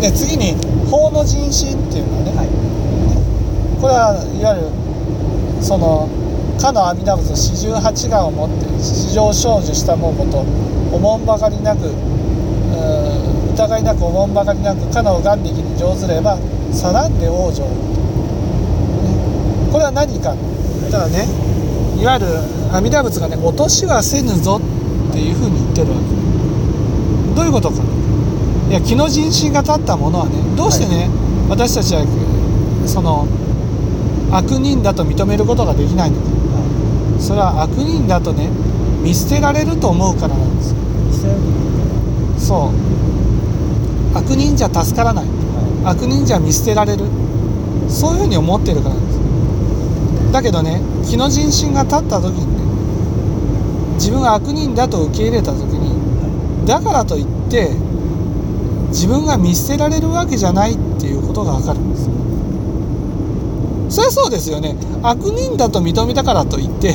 で次に法の人心っていうのはね、はい。これはいわゆるそのかの阿弥陀仏四十八願をもって四条生受したもうことおもんばかりなく疑いなくおもんばかりなくかの眼力に上ずればさらんで往生、ね、これは何か。だからねいわゆる阿弥陀仏がね落としはせぬぞっていうふうに言ってるわけ。どういうことかいや気の人心が立ったものはねどうしてね、私たちはその悪人だと認めることができないのか。それは悪人だとね見捨てられると思うからなんです。よそう。悪人じゃ助からない。は悪人じゃ見捨てられる。そういうふうに思ってるからなんです。だけどね気の人心が立った時にね自分が悪人だと受け入れた時にだからといって自分が見捨てられるわけじゃないっていうことが分かるんです。よそりゃそうですよね。悪人だと認めたからといって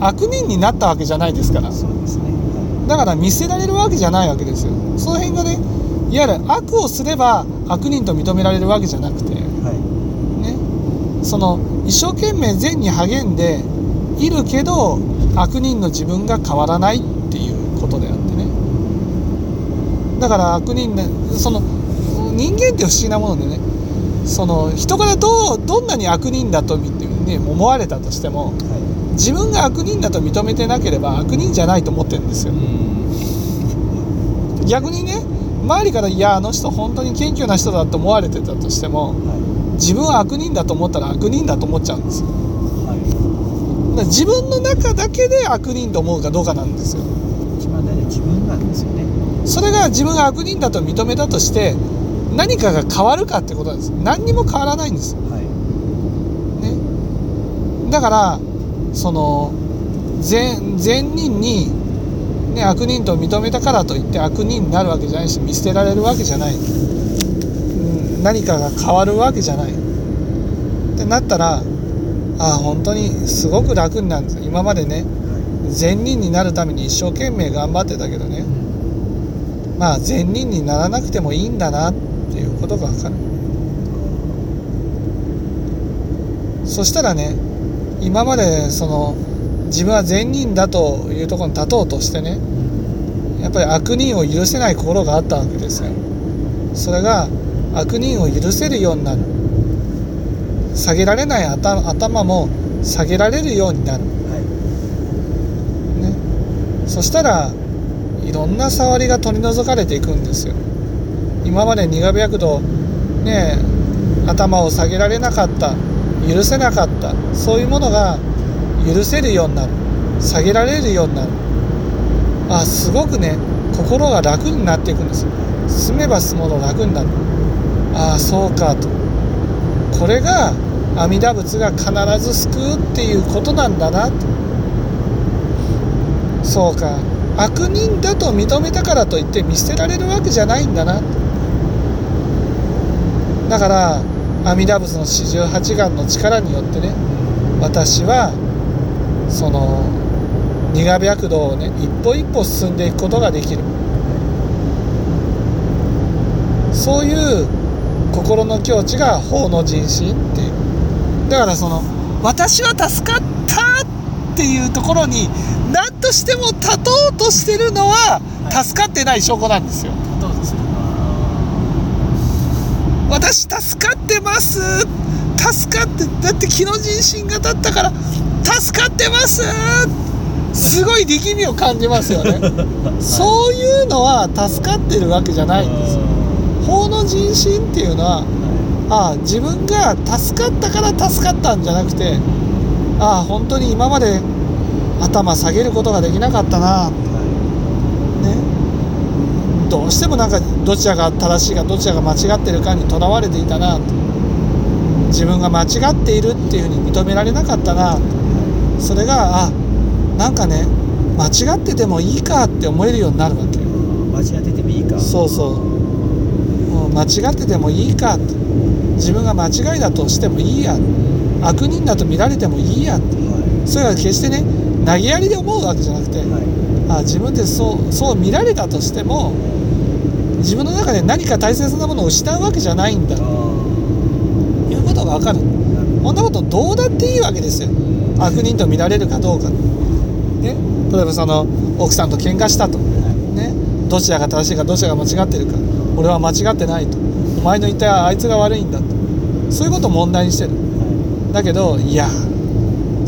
悪人になったわけじゃないですから。いそうですね。はだから見捨てられるわけじゃないわけですよ。その辺がねいわゆる悪をすれば悪人と認められるわけじゃなくて。いはい。ね。その一生懸命善に励んでいるけど悪人の自分が変わらないっていうことであってねだから悪人ねその人間って不思議なものでねその人からどうどんなに悪人だと見て、ね、思われたとしてもはい。自分が悪人だと認めてなければ悪人じゃないと思ってるんですよ。逆にね周りからいやあの人本当に謙虚な人だと思われてたとしてもは自分は悪人だと思ったら悪人だと思っちゃうんですよ。い。はだから自分の中だけで悪人と思うかどうかなんですよ自分なんですよね。それが自分が悪人だと認めたとして何かが変わるかってことなんです。何にも変わらないんです。よはい。ね。だからその善善人に、ね、悪人と認めたからといって悪人になるわけじゃないし見捨てられるわけじゃない、うん、何かが変わるわけじゃない。ってなったらああ本当にすごく楽になるんです今までねは善人になるために一生懸命頑張ってたけどね。まあ善人にならなくてもいいんだなっていうことが分かる。そしたらね今までその自分は善人だというところに立とうとしてねやっぱり悪人を許せない心があったわけですよ。それが悪人を許せるようになる。下げられない頭も下げられるようになる、そしたらいろんな触りが取り除かれていくんですよ。今まで苦手躍動ね頭を下げられなかった許せなかったそういうものが許せるようになる下げられるようになる。あすごくね心が楽になっていくんです。よ進めば進むほど楽になる。ああそうかと。これが阿弥陀仏が必ず救うっていうことなんだなと。そうか。悪人だと認めたからといって見捨てられるわけじゃないんだな。だから阿弥陀仏の四十八願の力によってね私はその苦白道をね一歩一歩進んでいくことができる。そういう心の境地が法の人心っていう。だからその私は助かったっていうところに何としても立とうとしてるのははい。助かってない証拠なんですよ。私助かってます。助かってだって気の人心が立ったから助かってます。すごい力みを感じますよね。そういうのは助かってるわけじゃないんですよ。法の人心っていうのはああ自分が助かったから助かったんじゃなくてああ本当に今まで頭下げることができなかったな。ね。どうしてもなんかどちらが正しいかどちらが間違ってるかにとらわれていたな。と自分が間違っているっていうふうに認められなかったな。それがあなんかね間違っててもいいかって思えるようになるわけよ。間違っててもいいか。そうそう。もう間違っててもいいか。って自分が間違いだとしてもいいや。悪人だと見られてもいいや。ってはそれは決してね投げやりで思うわけじゃなくていはい。あ自分でそうそう見られたとしても自分の中で何か大切なものを失うわけじゃないんだ。とあいうことが分かる。こんなことどうだっていいわけですよ。悪人と見られるかどうか、ね、例えばその奥さんと喧嘩したと、はね、どちらが正しいかどちらが間違ってるか。俺は間違ってないと。お前の言ったあいつが悪いんだと。そういうことを問題にしてる。だけどいや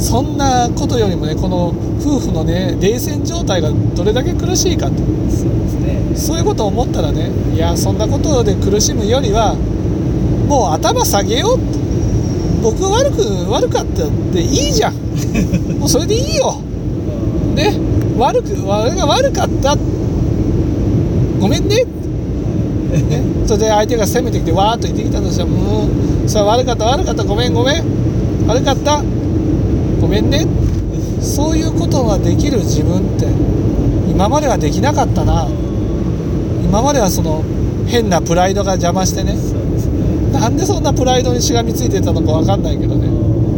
そんなことよりもねこの夫婦のね冷戦状態がどれだけ苦しいかって。いそうですね。そういうことを思ったらねいやそんなことで苦しむよりはもう頭下げようって。僕悪く悪かったっていいじゃん。もうそれでいいよ。うん。ね。悪く俺が悪かった。ごめんね。ね。それで相手が責めてきてわーっと言ってきたとしてももうそれは悪かった悪かったごめんごめん。悪かった。ごめんね。そういうことができる自分って今まではできなかったな。今まではその変なプライドが邪魔してね。ね。なんでそんなプライドにしがみついてたのかわかんないけどね。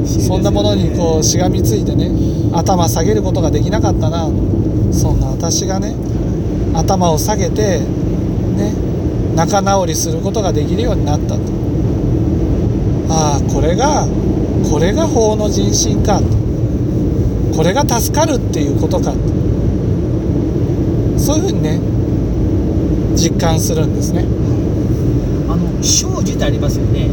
そんなものにこうしがみついてね頭下げることができなかったな。そんな私がね頭を下げてね仲直りすることができるようになったと。ああこれがこれが法の人心かとこれが助かるっていうことか。そういうふうにね実感するんですね。あの生じってありますよね。